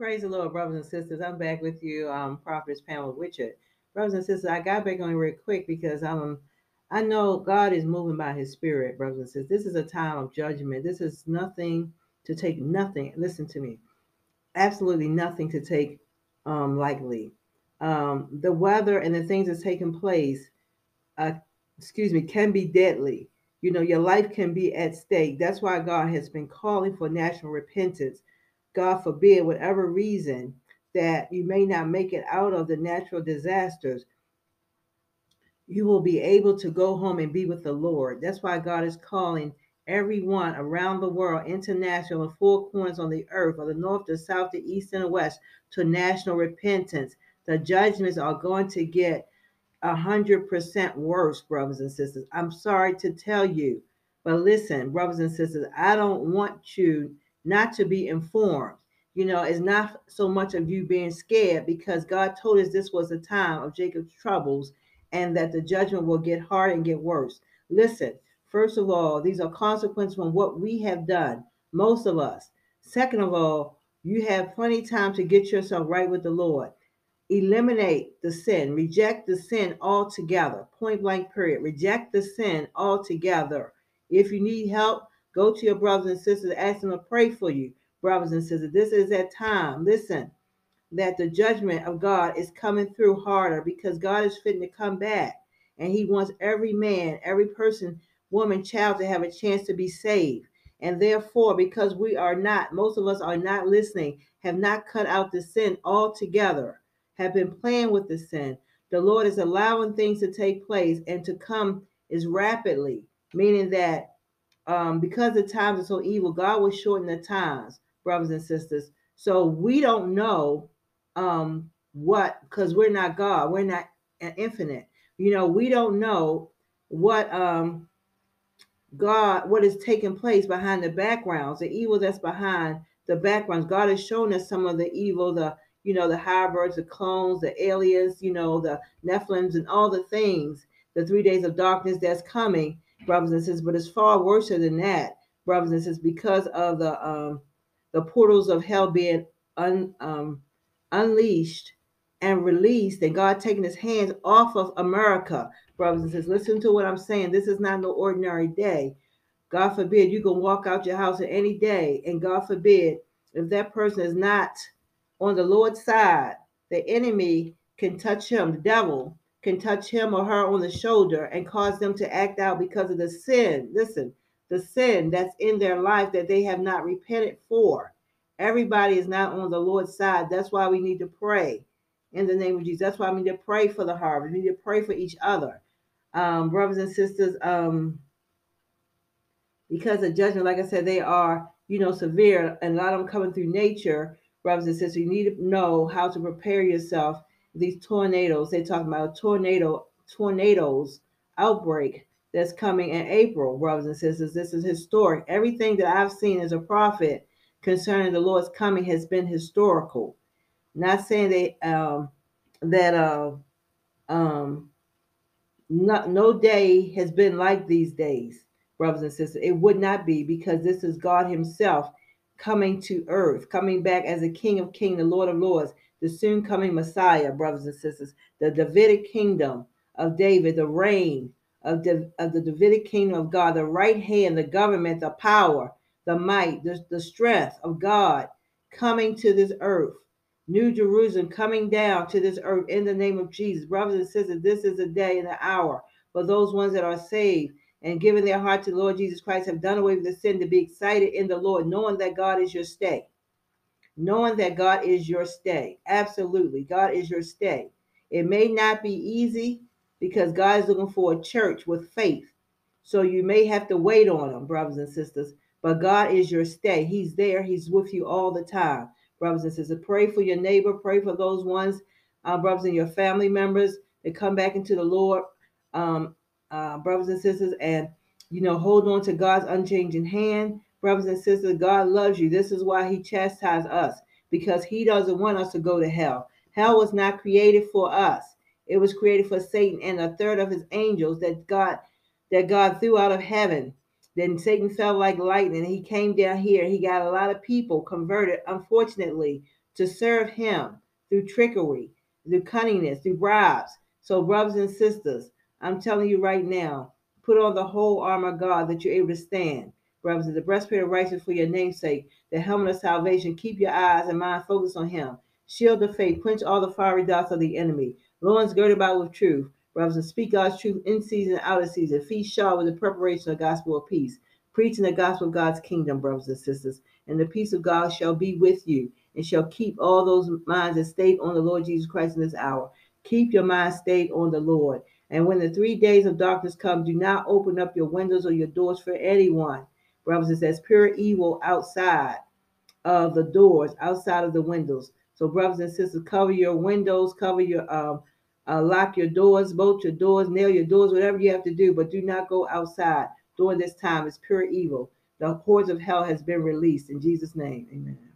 Praise the Lord, brothers and sisters. I'm back with you, um, Prophetess Pamela Witcherd. Brothers and sisters, I got back on real quick because um, I know God is moving by His Spirit, brothers and sisters. This is a time of judgment. This is nothing to take nothing. Listen to me. Absolutely nothing to take um, lightly. Um, the weather and the things that's taking place, uh, excuse me, can be deadly. You know, your life can be at stake. That's why God has been calling for national repentance. God forbid, whatever reason that you may not make it out of the natural disasters, you will be able to go home and be with the Lord. That's why God is calling everyone around the world, international, and four corners on the earth, of the north, the south, the east, and the west, to national repentance. The judgments are going to get a hundred percent worse, brothers and sisters. I'm sorry to tell you, but listen, brothers and sisters, I don't want you not to be informed. You know, it's not so much of you being scared because God told us this was the time of Jacob's troubles and that the judgment will get hard and get worse. Listen, first of all, these are consequences from what we have done, most of us. Second of all, you have plenty of time to get yourself right with the Lord. Eliminate the sin, reject the sin altogether. Point blank, period. Reject the sin altogether. If you need help, go to your brothers and sisters, ask them to pray for you, brothers and sisters. This is that time. Listen, that the judgment of God is coming through harder because God is fitting to come back. And He wants every man, every person, woman, child to have a chance to be saved. And therefore, because we are not, most of us are not listening, have not cut out the sin altogether, have been playing with the sin, the Lord is allowing things to take place and to come is rapidly, meaning that um, because the times are so evil, God will shorten the times, brothers and sisters. So we don't know um what because we're not god we're not infinite. You know we don't know what um god what is taking place behind the backgrounds the evil that's behind the backgrounds. God has shown us some of the evil the you know the hybrids the clones the aliens you know the nephilims and all the things the three days of darkness that's coming brothers and sisters but it's far worse than that brothers and sisters because of the um the portals of hell being un, um, unleashed and released, and God taking his hands off of America, brothers and sisters. Listen to what I'm saying. This is not no ordinary day. God forbid you can walk out your house at any day, and God forbid if that person is not on the Lord's side, the enemy can touch him, the devil can touch him or her on the shoulder and cause them to act out because of the sin. Listen, the sin that's in their life that they have not repented for. Everybody is not on the Lord's side. That's why we need to pray in the name of Jesus. That's why we need to pray for the harvest. We need to pray for each other. Um, brothers and sisters, um, because the judgment, like I said, they are, you know, severe and a lot of them coming through nature, brothers and sisters. You need to know how to prepare yourself. These tornadoes, they talk about tornado, tornadoes outbreak that's coming in April, brothers and sisters. This is historic. Everything that I've seen as a prophet concerning the Lord's coming has been historical. Not saying that um, that uh, um, not, no day has been like these days, brothers and sisters. It would not be because this is God Himself coming to earth, coming back as the King of Kings, the Lord of Lords, the soon coming Messiah, brothers and sisters, the Davidic kingdom of David, the reign of, the of the Davidic kingdom of God, the right hand, the government, the power, the might, the, the strength of God coming to this earth. New Jerusalem coming down to this earth in the name of Jesus. Brothers and sisters, this is a day and an hour for those ones that are saved and given their heart to the Lord Jesus Christ, have done away with the sin to be excited in the Lord, knowing that God is your stay. Knowing that God is your stay. Absolutely. God is your stay. It may not be easy because God is looking for a church with faith. So you may have to wait on them, brothers and sisters. But God is your stay. He's there. He's with you all the time, brothers and sisters. Pray for your neighbor. Pray for those ones, uh, brothers and your family members that come back into the Lord, um, uh, brothers and sisters, and you know hold on to God's unchanging hand, brothers and sisters. God loves you. This is why He chastises us because He doesn't want us to go to hell. Hell was not created for us. It was created for Satan and a third of his angels that God that God threw out of heaven then Satan fell like lightning. He came down here. He got a lot of people converted, unfortunately, to serve him through trickery, through cunningness, through bribes. So, brothers and sisters, I'm telling you right now, put on the whole armor of God that you're able to stand. Brothers, the breastplate of righteousness for your namesake, the helmet of salvation. Keep your eyes and mind focused on him. Shield of faith, quench all the fiery darts of the enemy. Loins girded about with truth. Brothers, and speak God's truth in season and out of season. Feet sharp with the preparation of the gospel of peace. Preaching the gospel of God's kingdom, brothers and sisters. And the peace of God shall be with you and shall keep all those minds that stayed on the Lord Jesus Christ in this hour. Keep your mind stayed on the Lord. And when the three days of darkness come, do not open up your windows or your doors for anyone. Brothers, it says pure evil outside of the doors, outside of the windows. So, brothers and sisters, cover your windows, cover your um, uh, lock your doors, bolt your doors, nail your doors, whatever you have to do, but do not go outside during this time. It's pure evil. The hordes of hell has been released in Jesus' name. Amen.